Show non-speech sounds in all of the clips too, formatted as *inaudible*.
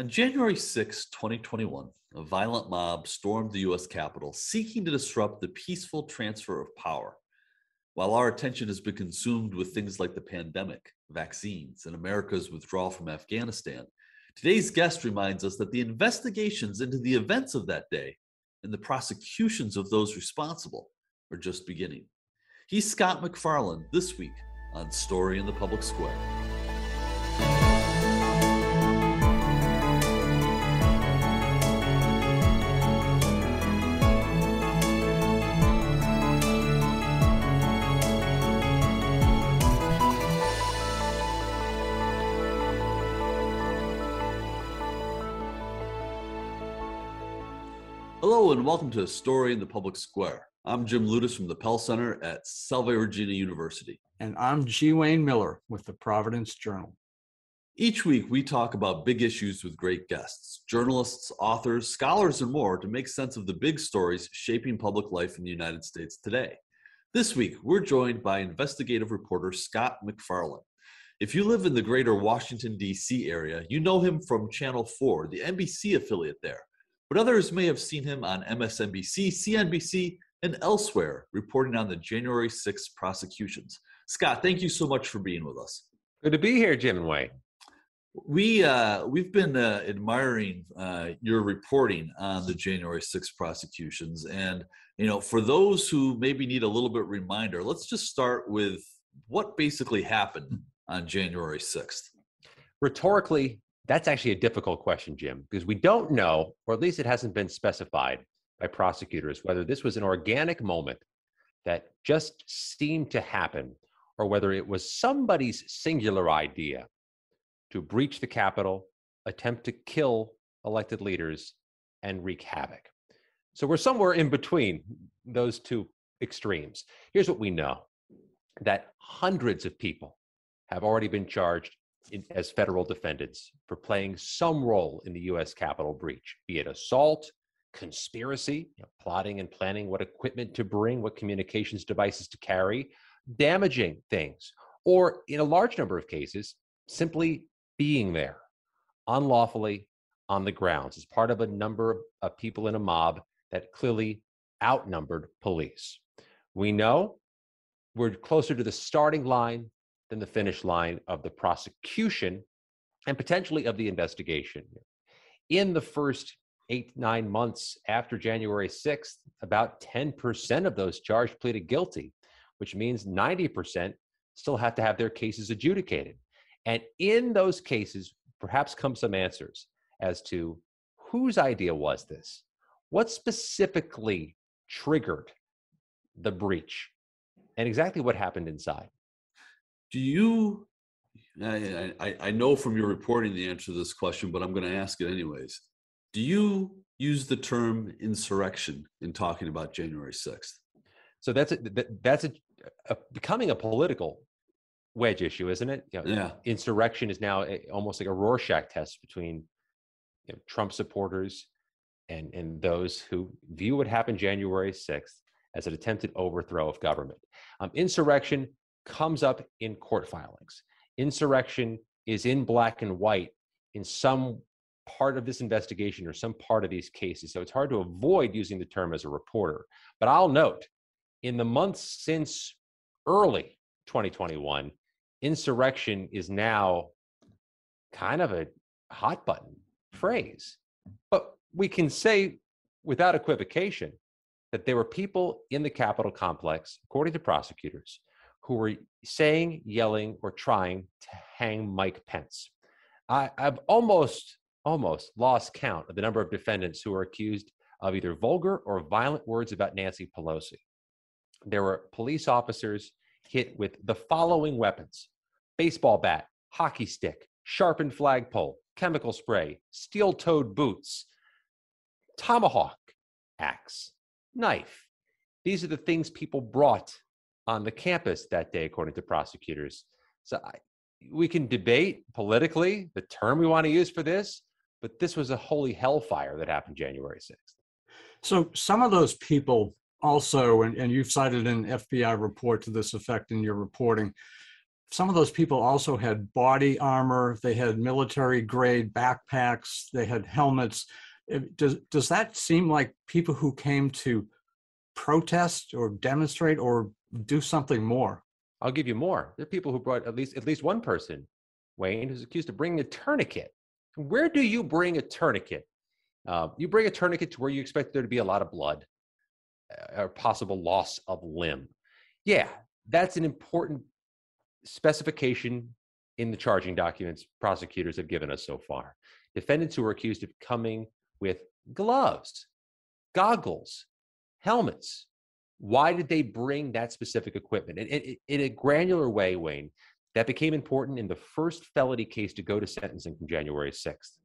On January 6, 2021, a violent mob stormed the US Capitol seeking to disrupt the peaceful transfer of power. While our attention has been consumed with things like the pandemic, vaccines, and America's withdrawal from Afghanistan, today's guest reminds us that the investigations into the events of that day and the prosecutions of those responsible are just beginning. He's Scott MacFarlane this week on Story in the Public Square. Hello and welcome to a story in the public square. I'm Jim Ludes from the Pell Center at Salve Regina University. And I'm G. Wayne Miller with the Providence Journal. Each week, we talk about big issues with great guests, journalists, authors, scholars, and more to make sense of the big stories shaping public life in the United States today. This week, we're joined by investigative reporter Scott MacFarlane. If you live in the greater Washington, D.C. area, you know him from Channel 4, the NBC affiliate there but others may have seen him on MSNBC, CNBC, and elsewhere reporting on the January 6th prosecutions. Scott, thank you so much for being with us. Good to be here, Jim and Wayne. We uh, we've been uh, admiring uh, your reporting on the January 6th prosecutions, and you know, for those who maybe need a little bit reminder, let's just start with what basically happened on January 6th. Rhetorically, that's actually a difficult question, Jim, because we don't know, or at least it hasn't been specified by prosecutors, whether this was an organic moment that just seemed to happen or whether it was somebody's singular idea to breach the Capitol, attempt to kill elected leaders, and wreak havoc. So we're somewhere in between those two extremes. Here's what we know that hundreds of people have already been charged in, as federal defendants for playing some role in the U.S. Capitol breach, be it assault, conspiracy, you know, plotting and planning what equipment to bring, what communications devices to carry, damaging things, or in a large number of cases, simply being there unlawfully on the grounds as part of a number of people in a mob that clearly outnumbered police. We know we're closer to the starting line than the finish line of the prosecution and potentially of the investigation. In the first eight, nine months after January 6th, about 10% of those charged pleaded guilty, which means 90% still have to have their cases adjudicated. And in those cases, perhaps come some answers as to whose idea was this? What specifically triggered the breach? And exactly what happened inside do you I, I, I know from your reporting the answer to this question, but I'm going to ask it anyways. Do you use the term insurrection in talking about January 6th? So that's a, that's a, a becoming a political wedge issue, isn't it? You know, yeah. Insurrection is now a, almost like a Rorschach test between you know, Trump supporters and, and those who view what happened January 6th as an attempted overthrow of government. Um, insurrection comes up in court filings. Insurrection is in black and white in some part of this investigation or some part of these cases. So it's hard to avoid using the term as a reporter. But I'll note in the months since early 2021, insurrection is now kind of a hot button phrase. But we can say without equivocation that there were people in the Capitol complex, according to prosecutors, who were saying, yelling, or trying to hang Mike Pence. I, I've almost, almost lost count of the number of defendants who were accused of either vulgar or violent words about Nancy Pelosi. There were police officers hit with the following weapons baseball bat, hockey stick, sharpened flagpole, chemical spray, steel toed boots, tomahawk axe, knife. These are the things people brought on the campus that day, according to prosecutors. So I, we can debate politically the term we want to use for this, but this was a holy hellfire that happened January 6th. So some of those people also, and, and you've cited an FBI report to this effect in your reporting, some of those people also had body armor, they had military grade backpacks, they had helmets. Uh, does, does that seem like people who came to protest or demonstrate or do something more? I'll give you more. There are people who brought at least at least one person, Wayne, who's accused of bringing a tourniquet. Where do you bring a tourniquet? Uh, you bring a tourniquet to where you expect there to be a lot of blood uh, or possible loss of limb. Yeah, that's an important specification in the charging documents prosecutors have given us so far. Defendants who are accused of coming with gloves, goggles, helmets. Why did they bring that specific equipment? And in a granular way, Wayne, that became important in the first felony case to go to sentencing from January 6th.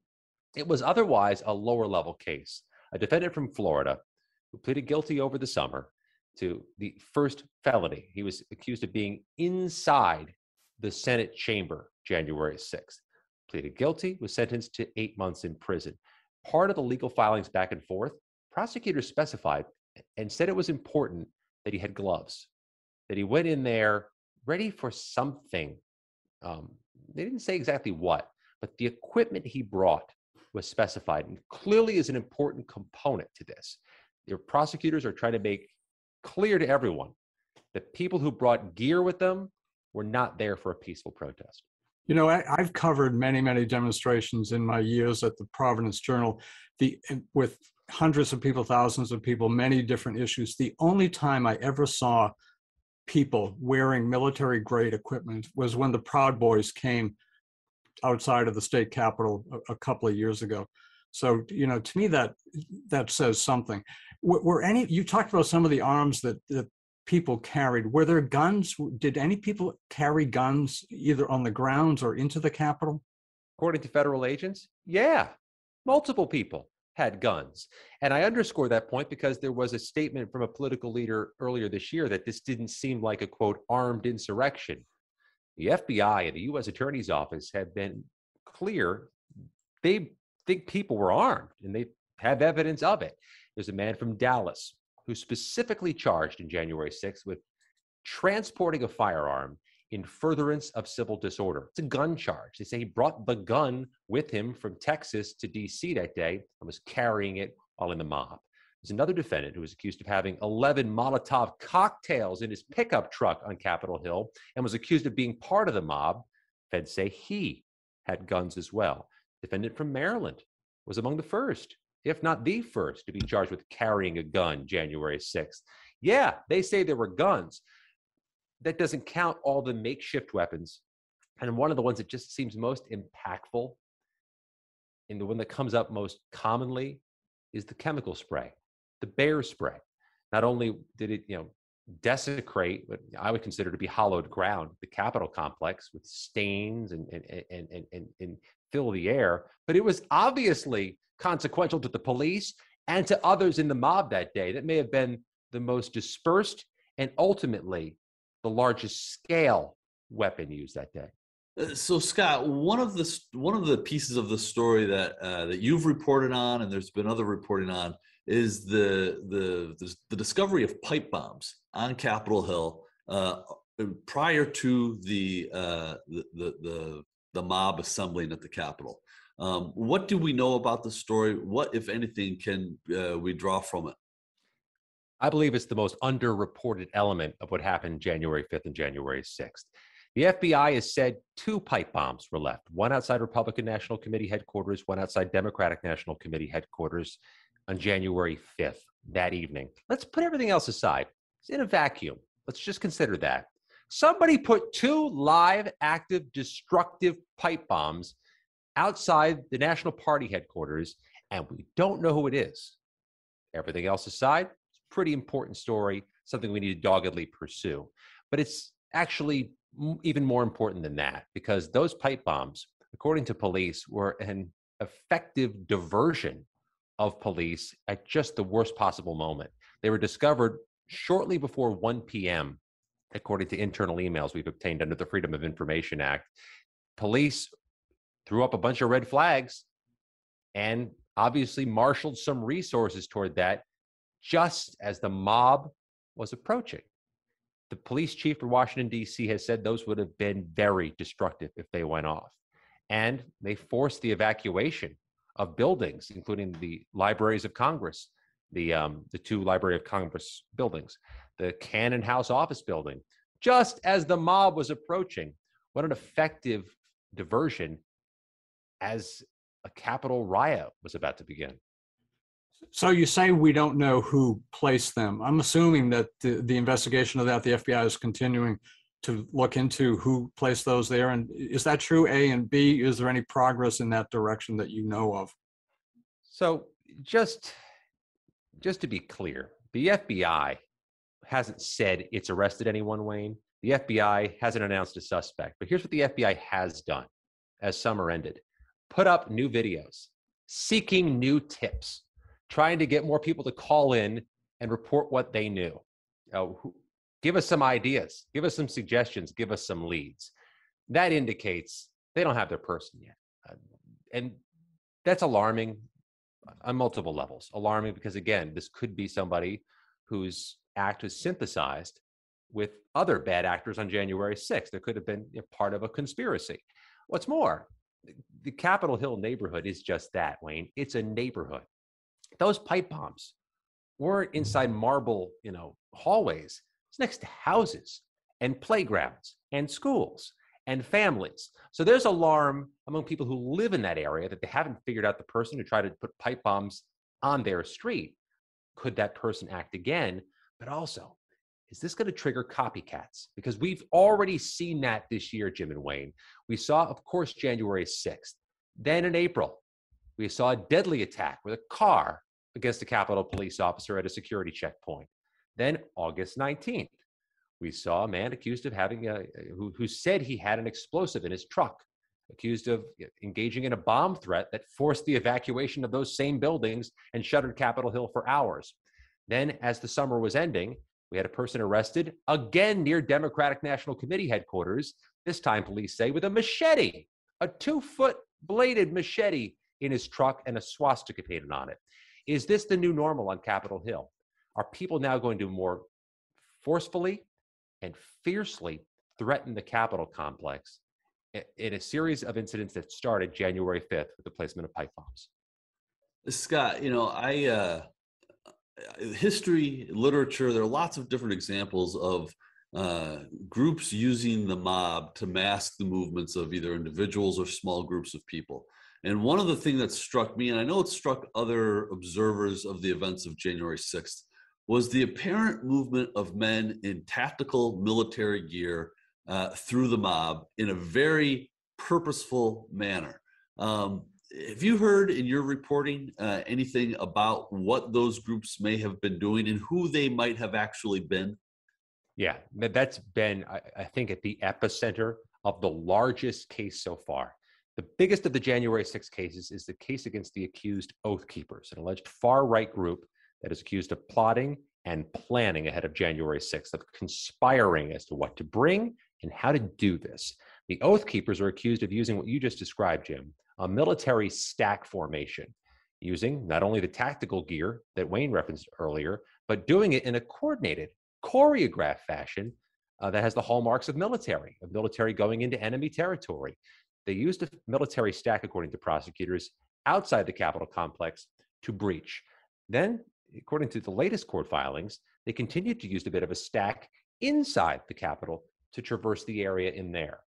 It was otherwise a lower level case. A defendant from Florida who pleaded guilty over the summer to the first felony. He was accused of being inside the Senate chamber January 6th. Pleaded guilty, was sentenced to eight months in prison. Part of the legal filings back and forth, prosecutors specified and said it was important that he had gloves, that he went in there ready for something. Um, they didn't say exactly what, but the equipment he brought was specified and clearly is an important component to this. Your prosecutors are trying to make clear to everyone that people who brought gear with them were not there for a peaceful protest. You know, I, have covered many, many demonstrations in my years at the Providence Journal. The with hundreds of people, thousands of people, many different issues. The only time I ever saw people wearing military grade equipment was when the Proud Boys came outside of the state capitol a, a couple of years ago. So, you know, to me that that says something. Were, were any you talked about some of the arms that that people carried. Were there guns? Did any people carry guns either on the grounds or into the capitol? According to federal agents yeah. Multiple people had guns. And i underscore that point because there was a statement from a political leader earlier this year that this didn't seem like a quote armed insurrection. The fbi and the u.s attorney's office have been clear. They think people were armed and they have evidence of it. There's a man from Dallas who specifically charged in January 6th with transporting a firearm in furtherance of civil disorder. It's a gun charge. They say he brought the gun with him from Texas to DC that day and was carrying it while in the mob. There's another defendant who was accused of having 11 Molotov cocktails in his pickup truck on Capitol Hill and was accused of being part of the mob. Feds say he had guns as well. Defendant from Maryland was among the first if not the first, to be charged with carrying a gun January 6th. Yeah, they say there were guns. That doesn't count all the makeshift weapons. And one of the ones that just seems most impactful and the one that comes up most commonly is the chemical spray, the bear spray. Not only did it, you know, desecrate what I would consider to be hollowed ground, the Capitol complex with stains and, and, and, and, and, and fill the air, but it was obviously consequential to the police and to others in the mob that day. That may have been the most dispersed and ultimately the largest scale weapon used that day. Uh, so Scott, one of the one of the pieces of the story that uh, that you've reported on, and there's been other reporting on, is the the the, the discovery of pipe bombs on Capitol Hill uh, prior to the, uh, the, the the the mob assembling at the Capitol. Um, what do we know about the story? What, if anything, can uh, we draw from it? I believe it's the most underreported element of what happened January 5th and January 6th. The FBI has said two pipe bombs were left one outside Republican National Committee headquarters, one outside Democratic National Committee headquarters on January 5th that evening. Let's put everything else aside. It's in a vacuum. Let's just consider that. Somebody put two live, active, destructive pipe bombs outside the National Party headquarters, and we don't know who it is. Everything else aside, pretty important story, something we need to doggedly pursue. But it's actually even more important than that because those pipe bombs, according to police, were an effective diversion of police at just the worst possible moment. They were discovered shortly before 1 p.m., according to internal emails we've obtained under the Freedom of Information Act. Police threw up a bunch of red flags and obviously marshaled some resources toward that just as the mob was approaching. The police chief for Washington, D.C. has said those would have been very destructive if they went off. And they forced the evacuation of buildings, including the libraries of Congress, the, um, the two Library of Congress buildings, the Cannon House office building, just as the mob was approaching. What an effective diversion as a Capitol riot was about to begin. So you say we don't know who placed them. I'm assuming that the, the investigation of that, the FBI is continuing to look into who placed those there. And is that true? A and B, is there any progress in that direction that you know of? So just just to be clear, the FBI hasn't said it's arrested anyone, Wayne. The FBI hasn't announced a suspect. But here's what the FBI has done as summer ended put up new videos, seeking new tips, trying to get more people to call in and report what they knew. Uh, give us some ideas, give us some suggestions, give us some leads. That indicates they don't have their person yet. Uh, and that's alarming on multiple levels. Alarming because, again, this could be somebody whose act was synthesized with other bad actors on January 6th. There could have been part of a conspiracy. What's more, the Capitol Hill neighborhood is just that, Wayne. It's a neighborhood. Those pipe bombs weren't inside marble, you know, hallways. It's next to houses and playgrounds and schools and families. So there's alarm among people who live in that area that they haven't figured out the person who tried to put pipe bombs on their street. Could that person act again? But also, is this going to trigger copycats? Because we've already seen that this year, Jim and Wayne. We saw, of course, January 6th. Then in April, we saw a deadly attack with a car against a Capitol police officer at a security checkpoint. Then August 19th, we saw a man accused of having a, who, who said he had an explosive in his truck, accused of engaging in a bomb threat that forced the evacuation of those same buildings and shuttered Capitol Hill for hours. Then, as the summer was ending, we had a person arrested again near Democratic National Committee headquarters, this time police say with a machete, a two foot bladed machete in his truck and a swastika painted on it. Is this the new normal on Capitol Hill? Are people now going to more forcefully and fiercely threaten the Capitol complex in a series of incidents that started January 5th with the placement of pipe bombs? Scott, you know, I uh, history, literature, there are lots of different examples of uh, groups using the mob to mask the movements of either individuals or small groups of people. And one of the things that struck me, and I know it struck other observers of the events of January 6th, was the apparent movement of men in tactical military gear uh, through the mob in a very purposeful manner. Um, have you heard in your reporting uh, anything about what those groups may have been doing and who they might have actually been? Yeah, that's been, I think, at the epicenter of the largest case so far. The biggest of the January 6 cases is the case against the accused Oath Keepers, an alleged far right group that is accused of plotting and planning ahead of January 6th, of conspiring as to what to bring and how to do this. The Oath Keepers are accused of using what you just described, Jim, a military stack formation using not only the tactical gear that Wayne referenced earlier, but doing it in a coordinated, choreographed fashion uh, that has the hallmarks of military, of military going into enemy territory. They used a military stack, according to prosecutors, outside the Capitol complex to breach. Then, according to the latest court filings, they continued to use a bit of a stack inside the Capitol to traverse the area in there.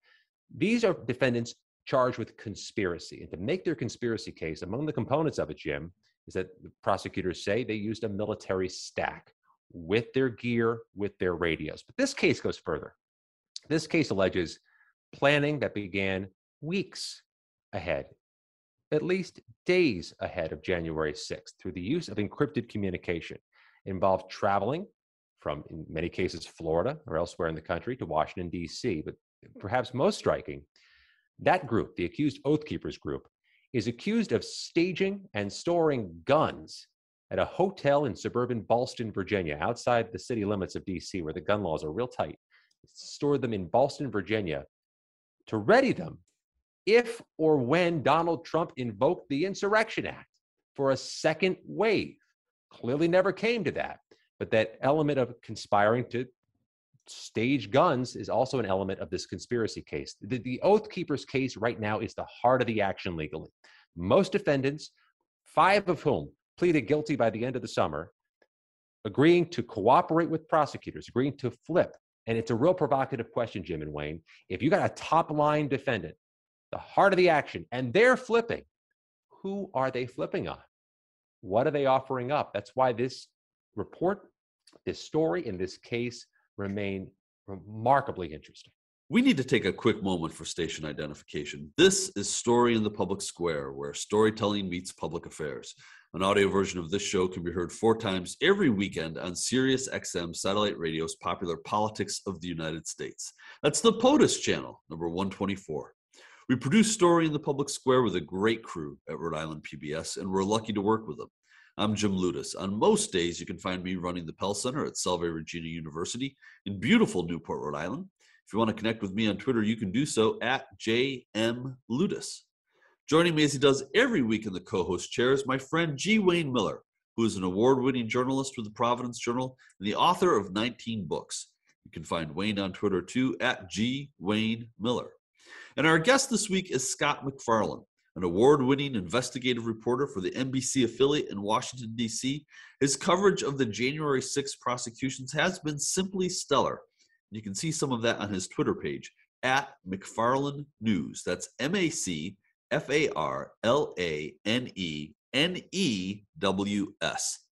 These are defendants charged with conspiracy. And to make their conspiracy case, among the components of it, Jim, is that prosecutors say they used a military stack with their gear, with their radios. But this case goes further. This case alleges planning that began weeks ahead, at least days ahead of January 6th, through the use of encrypted communication. It involved traveling from, in many cases, Florida or elsewhere in the country to Washington, D.C. But perhaps most striking that group, the accused Oath Keepers group, is accused of staging and storing guns at a hotel in suburban Ballston, Virginia, outside the city limits of DC, where the gun laws are real tight. Stored them in Ballston, Virginia, to ready them if or when Donald Trump invoked the Insurrection Act for a second wave. Clearly never came to that, but that element of conspiring to stage guns is also an element of this conspiracy case. The, the Oath Keepers case right now is the heart of the action legally. Most defendants, five of whom pleaded guilty by the end of the summer, agreeing to cooperate with prosecutors, agreeing to flip. And it's a real provocative question, Jim and Wayne. If you got a top line defendant, the heart of the action, and they're flipping, who are they flipping on? What are they offering up? That's why this report, this story, in this case remain remarkably interesting. We need to take a quick moment for station identification. This is Story in the Public Square, where storytelling meets public affairs. An audio version of this show can be heard four times every weekend on Sirius XM satellite radio's popular Politics of the United States. That's the POTUS channel, number 124. We produce Story in the Public Square with a great crew at Rhode Island PBS, and we're lucky to work with them. I'm Jim Ludes. On most days, you can find me running the Pell Center at Salve Regina University in beautiful Newport, Rhode Island. If you want to connect with me on Twitter, you can do so at JM Ludes. Joining me as he does every week in the co host chair is my friend G. Wayne Miller, who is an award winning journalist with the Providence Journal and the author of 19 books. You can find Wayne on Twitter too at G. Wayne Miller. And our guest this week is Scott MacFarlane an award winning investigative reporter for the NBC affiliate in Washington, D.C. His coverage of the January 6 prosecutions has been simply stellar. You can see some of that on his Twitter page at MacFarlane News. That's M A C F A R L A N E N E W S.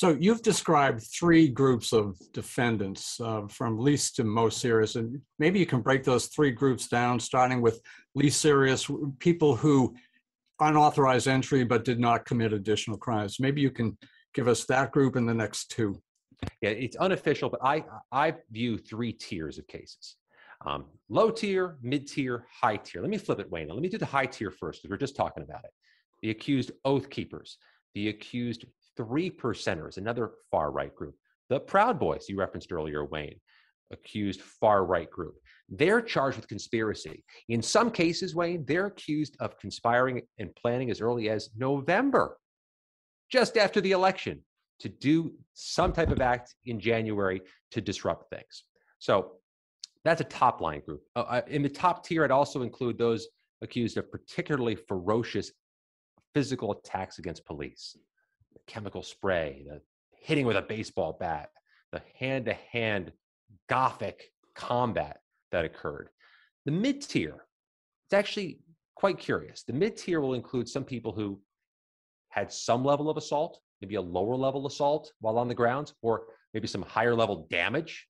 So you've described three groups of defendants uh, from least to most serious, and maybe you can break those three groups down, starting with least serious people who unauthorized entry but did not commit additional crimes. Maybe you can give us that group and the next two. Yeah, it's unofficial, but I I view three tiers of cases. Um, low tier, mid tier, high tier. Let me flip it, Wayne. Let me do the high tier first, because we're just talking about it. The accused oath keepers, the accused three percenters, another far right group. The Proud Boys, you referenced earlier, Wayne, accused far right group. They're charged with conspiracy. In some cases, Wayne, they're accused of conspiring and planning as early as November, just after the election, to do some type of act in January to disrupt things. So that's a top line group. Uh, in the top tier, I'd also include those accused of particularly ferocious physical attacks against police chemical spray, the hitting with a baseball bat, the hand to hand gothic combat that occurred. The mid tier, it's actually quite curious. The mid tier will include some people who had some level of assault, maybe a lower level assault while on the grounds, or maybe some higher level damage,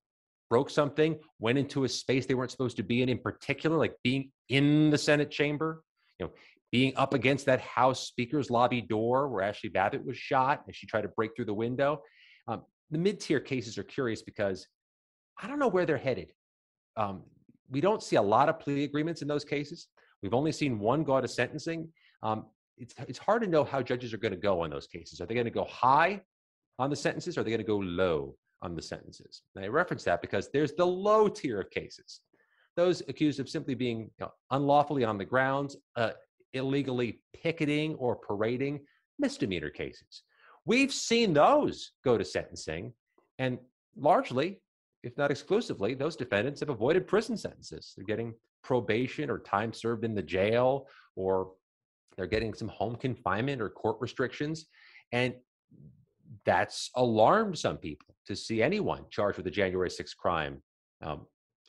broke something, went into a space they weren't supposed to be in, in particular, like being in the Senate chamber, you know, being up against that House Speaker's lobby door where Ashley Babbitt was shot and she tried to break through the window. Um, the mid tier cases are curious because I don't know where they're headed. Um, we don't see a lot of plea agreements in those cases. We've only seen one go to sentencing. Um, it's, it's hard to know how judges are going to go on those cases. Are they going to go high on the sentences? Or are they going to go low on the sentences? And I reference that because there's the low tier of cases. Those accused of simply being you know, unlawfully on the grounds, uh, illegally picketing or parading, misdemeanor cases. We've seen those go to sentencing, and largely if not exclusively, those defendants have avoided prison sentences. They're getting probation or time served in the jail, or they're getting some home confinement or court restrictions. And that's alarmed some people to see anyone charged with a January 6th crime um,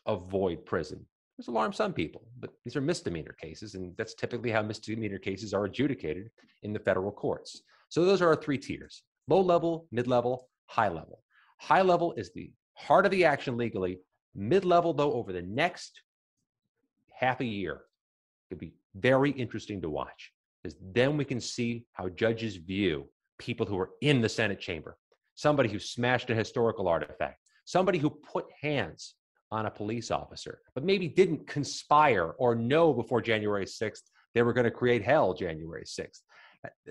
avoid prison. It's alarmed some people, but these are misdemeanor cases, and that's typically how misdemeanor cases are adjudicated in the federal courts. So those are our three tiers low level, mid level, high level. High level is the heart of the action legally. Mid level, though, over the next half a year, could be very interesting to watch because then we can see how judges view people who are in the Senate chamber. Somebody who smashed a historical artifact, somebody who put hands on a police officer, but maybe didn't conspire or know before January 6th they were going to create hell January 6th.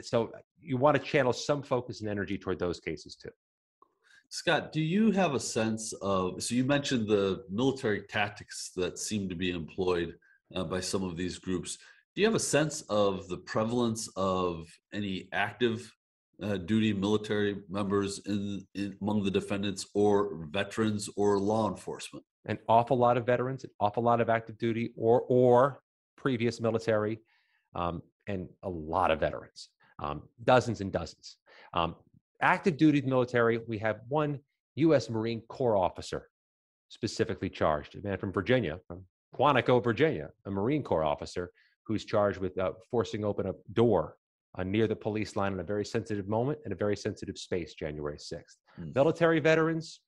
So you want to channel some focus and energy toward those cases too. Scott, do you have a sense of? So you mentioned the military tactics that seem to be employed uh, by some of these groups. Do you have a sense of the prevalence of any active uh, duty military members in, in, among the defendants, or veterans, or law enforcement? An awful lot of veterans, an awful lot of active duty or or previous military, um, and a lot of veterans, um, dozens and dozens. Um, active duty military, we have one U.S. Marine Corps officer specifically charged, a man from Virginia, from Quantico, Virginia, a Marine Corps officer who's charged with uh, forcing open a door uh, near the police line in a very sensitive moment in a very sensitive space, January 6th. Mm. Military veterans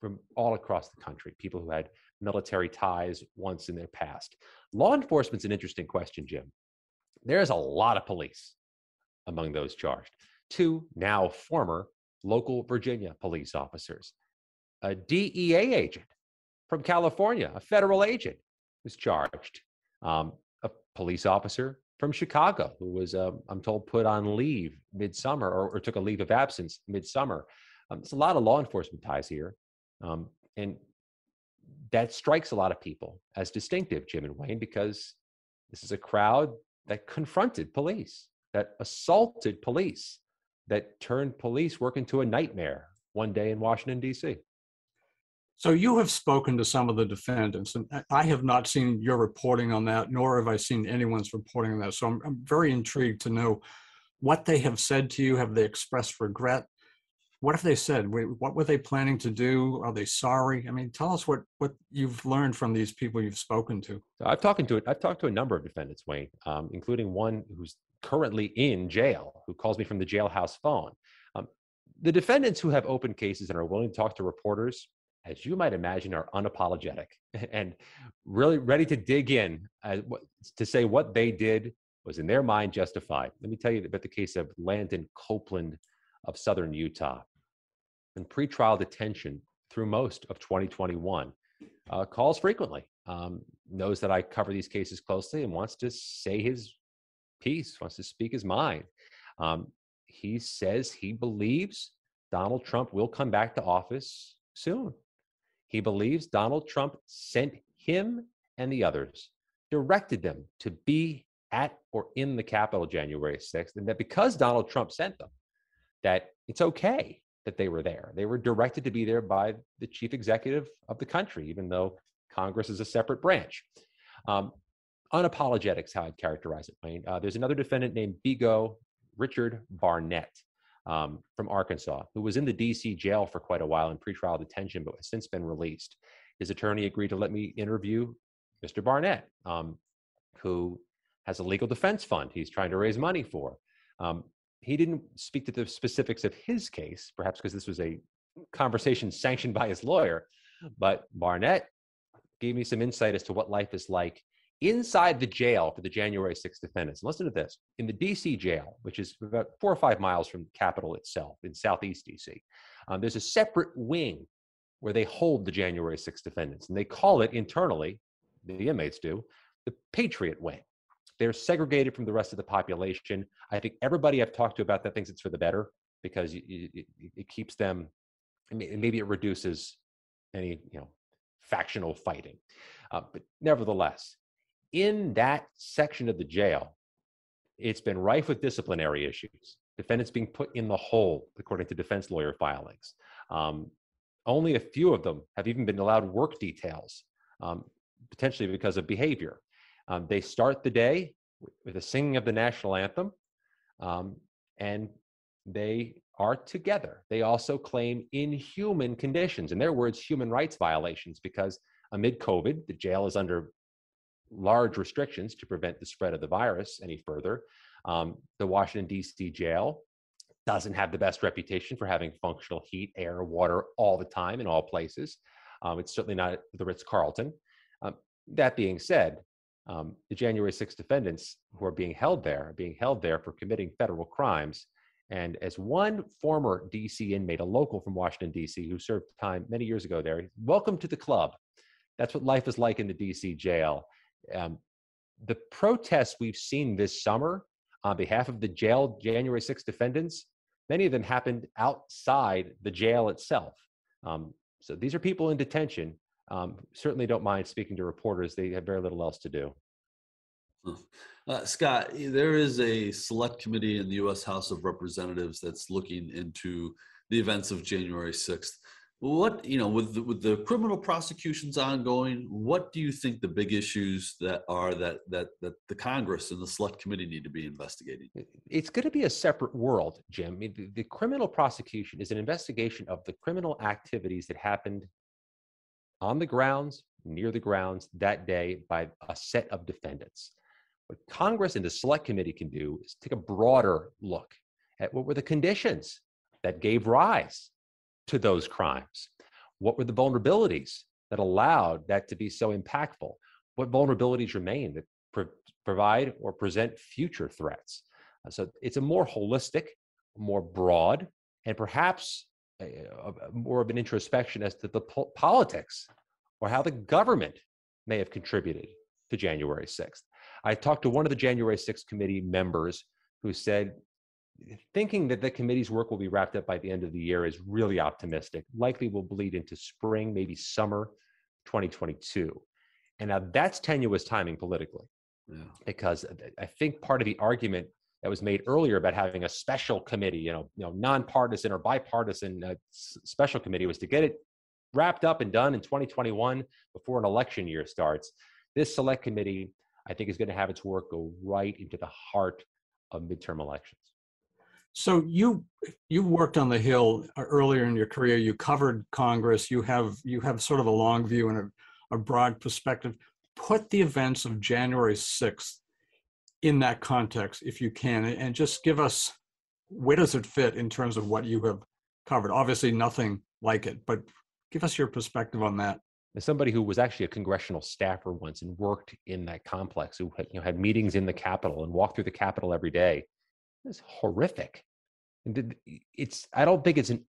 from all across the country, people who had military ties once in their past. Law enforcement's an interesting question, Jim. There's a lot of police among those charged. Two now former local Virginia police officers, a DEA agent from California, a federal agent was charged, um, a police officer from Chicago who was, uh, I'm told, put on leave midsummer or, or took a leave of absence midsummer. Um, there's a lot of law enforcement ties here. Um, and that strikes a lot of people as distinctive, Jim and Wayne, because this is a crowd that confronted police, that assaulted police, that turned police work into a nightmare one day in Washington, D.C. So you have spoken to some of the defendants, and I have not seen your reporting on that, nor have I seen anyone's reporting on that. So I'm, I'm very intrigued to know what they have said to you. Have they expressed regret? What have they said? What were they planning to do? Are they sorry? I mean, tell us what what you've learned from these people you've spoken to. I've talked to I've talked to a number of defendants, Wayne, um, including one who's currently in jail, who calls me from the jailhouse phone. Um, the defendants who have open cases and are willing to talk to reporters as you might imagine, are unapologetic *laughs* and really ready to dig in to say what they did was in their mind justified. Let me tell you about the case of Landon Copeland of Southern Utah. In pretrial detention through most of 2021, uh, calls frequently, um, knows that I cover these cases closely and wants to say his piece, wants to speak his mind. Um, he says he believes Donald Trump will come back to office soon. He believes Donald Trump sent him and the others, directed them to be at or in the Capitol January 6th, and that because Donald Trump sent them, that it's okay that they were there. They were directed to be there by the chief executive of the country, even though Congress is a separate branch. Um, unapologetic how I'd characterize it. Uh, there's another defendant named Bigo Richard Barnett um, from Arkansas, who was in the DC jail for quite a while in pretrial detention, but has since been released. His attorney agreed to let me interview Mr. Barnett, um, who has a legal defense fund he's trying to raise money for. Um, he didn't speak to the specifics of his case, perhaps because this was a conversation sanctioned by his lawyer, but Barnett gave me some insight as to what life is like inside the jail for the January 6th defendants. Listen to this. In the DC jail, which is about four or five miles from the Capitol itself in Southeast DC, um, there's a separate wing where they hold the January 6th defendants. And they call it internally, the inmates do, the Patriot Wing. They're segregated from the rest of the population. I think everybody I've talked to about that thinks it's for the better because it, it, it keeps them, maybe it reduces any, you know, factional fighting. Uh, but nevertheless, in that section of the jail, it's been rife with disciplinary issues. Defendants being put in the hole, according to defense lawyer filings. Um, only a few of them have even been allowed work details, um, potentially because of behavior. Um, they start the day with the singing of the national anthem, um, and they are together. They also claim inhuman conditions, in their words, human rights violations, because amid COVID, the jail is under large restrictions to prevent the spread of the virus any further. Um, the Washington, D.C. jail doesn't have the best reputation for having functional heat, air, water all the time in all places. Um, it's certainly not the Ritz Carlton. Um, that being said, um, the January 6 defendants who are being held there being held there for committing federal crimes. And as one former DC inmate, a local from Washington, D.C., who served time many years ago there, welcome to the club. That's what life is like in the DC jail. Um, the protests we've seen this summer on behalf of the jail January 6 defendants, many of them happened outside the jail itself. Um, so these are people in detention. Um, certainly don't mind speaking to reporters. They have very little else to do. Uh, Scott, there is a select committee in the U.S. House of Representatives that's looking into the events of January 6th. what you know with the, with the criminal prosecutions ongoing what do you think the big issues that are that that that the congress and the select committee need to be investigating it's going to be a separate world jim I mean, the, the criminal prosecution is an investigation of the criminal activities that happened on the grounds near the grounds that day by a set of defendants what congress and the select committee can do is take a broader look at what were the conditions that gave rise to those crimes? What were the vulnerabilities that allowed that to be so impactful? What vulnerabilities remain that pro- provide or present future threats? Uh, so it's a more holistic, more broad, and perhaps a, a, uh, more of an introspection as to the po- politics or how the government may have contributed to January 6th. I talked to one of the January 6th committee members who said thinking that the committee's work will be wrapped up by the end of the year is really optimistic. Likely will bleed into spring, maybe summer 2022. And now that's tenuous timing politically. Yeah. Because uh, I think part of the argument that was made earlier about having a special committee, you know, you know, nonpartisan or bipartisan uh, special committee was to get it wrapped up and done in 2021 before an election year starts. This select committee, I think, is going to have its work go right into the heart of midterm elections. So you you worked on the Hill uh, earlier in your career. You covered Congress. You have you have sort of a long view and a, a broad perspective. Put the events of January sixth in that context, if you can, and just give us where does it fit in terms of what you have covered. Obviously, nothing like it, but give us your perspective on that. As somebody who was actually a congressional staffer once and worked in that complex, who had, you know, had meetings in the Capitol and walked through the Capitol every day, it's horrific. And it's I don't think it's an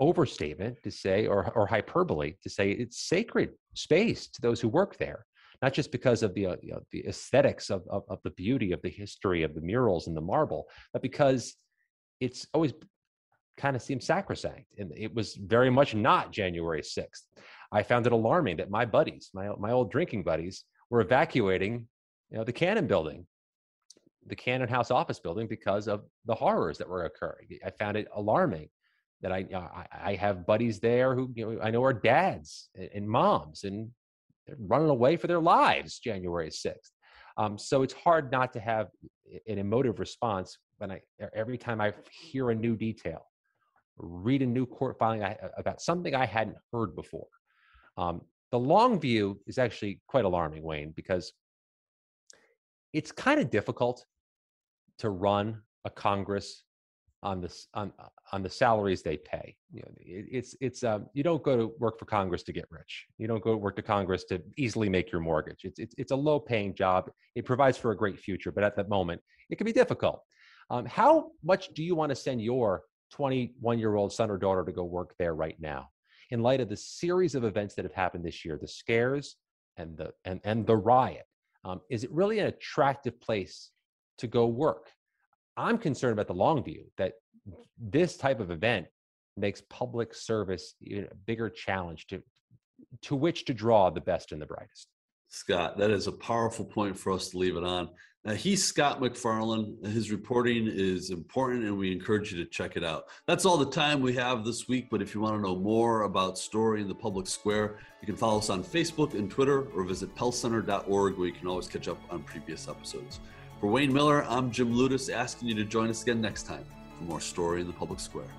overstatement to say or or hyperbole to say it's sacred space to those who work there. Not just because of the uh, you know, the aesthetics of, of of the beauty of the history of the murals and the marble, but because it's always kind of seemed sacrosanct. And it was very much not January 6th. I found it alarming that my buddies, my, my old drinking buddies, were evacuating you know, the Cannon building the Cannon House office building because of the horrors that were occurring. I found it alarming that I I have buddies there who you know I know are dads and moms and they're running away for their lives January 6th. Um, so it's hard not to have an emotive response when I every time I hear a new detail, read a new court filing about something I hadn't heard before. Um, the long view is actually quite alarming, Wayne, because it's kind of difficult to run a Congress on this on uh, on the salaries they pay. You know, it, it's it's um, you don't go to work for Congress to get rich. You don't go to work to Congress to easily make your mortgage. It's it's, it's a low paying job. It provides for a great future, but at that moment, it can be difficult. Um, how much do you want to send your 21 year old son or daughter to go work there right now? In light of the series of events that have happened this year, the scares and the and and the riot, um, is it really an attractive place to go work? I'm concerned about the long view that this type of event makes public service even a bigger challenge to to which to draw the best and the brightest. Scott, that is a powerful point for us to leave it on. Now, he's Scott MacFarlane. His reporting is important, and we encourage you to check it out. That's all the time we have this week. But if you want to know more about Story in the Public Square, you can follow us on Facebook and Twitter, or visit pellcenter.org, where you can always catch up on previous episodes. For Wayne Miller, I'm Jim Ludes, asking you to join us again next time for more Story in the Public Square.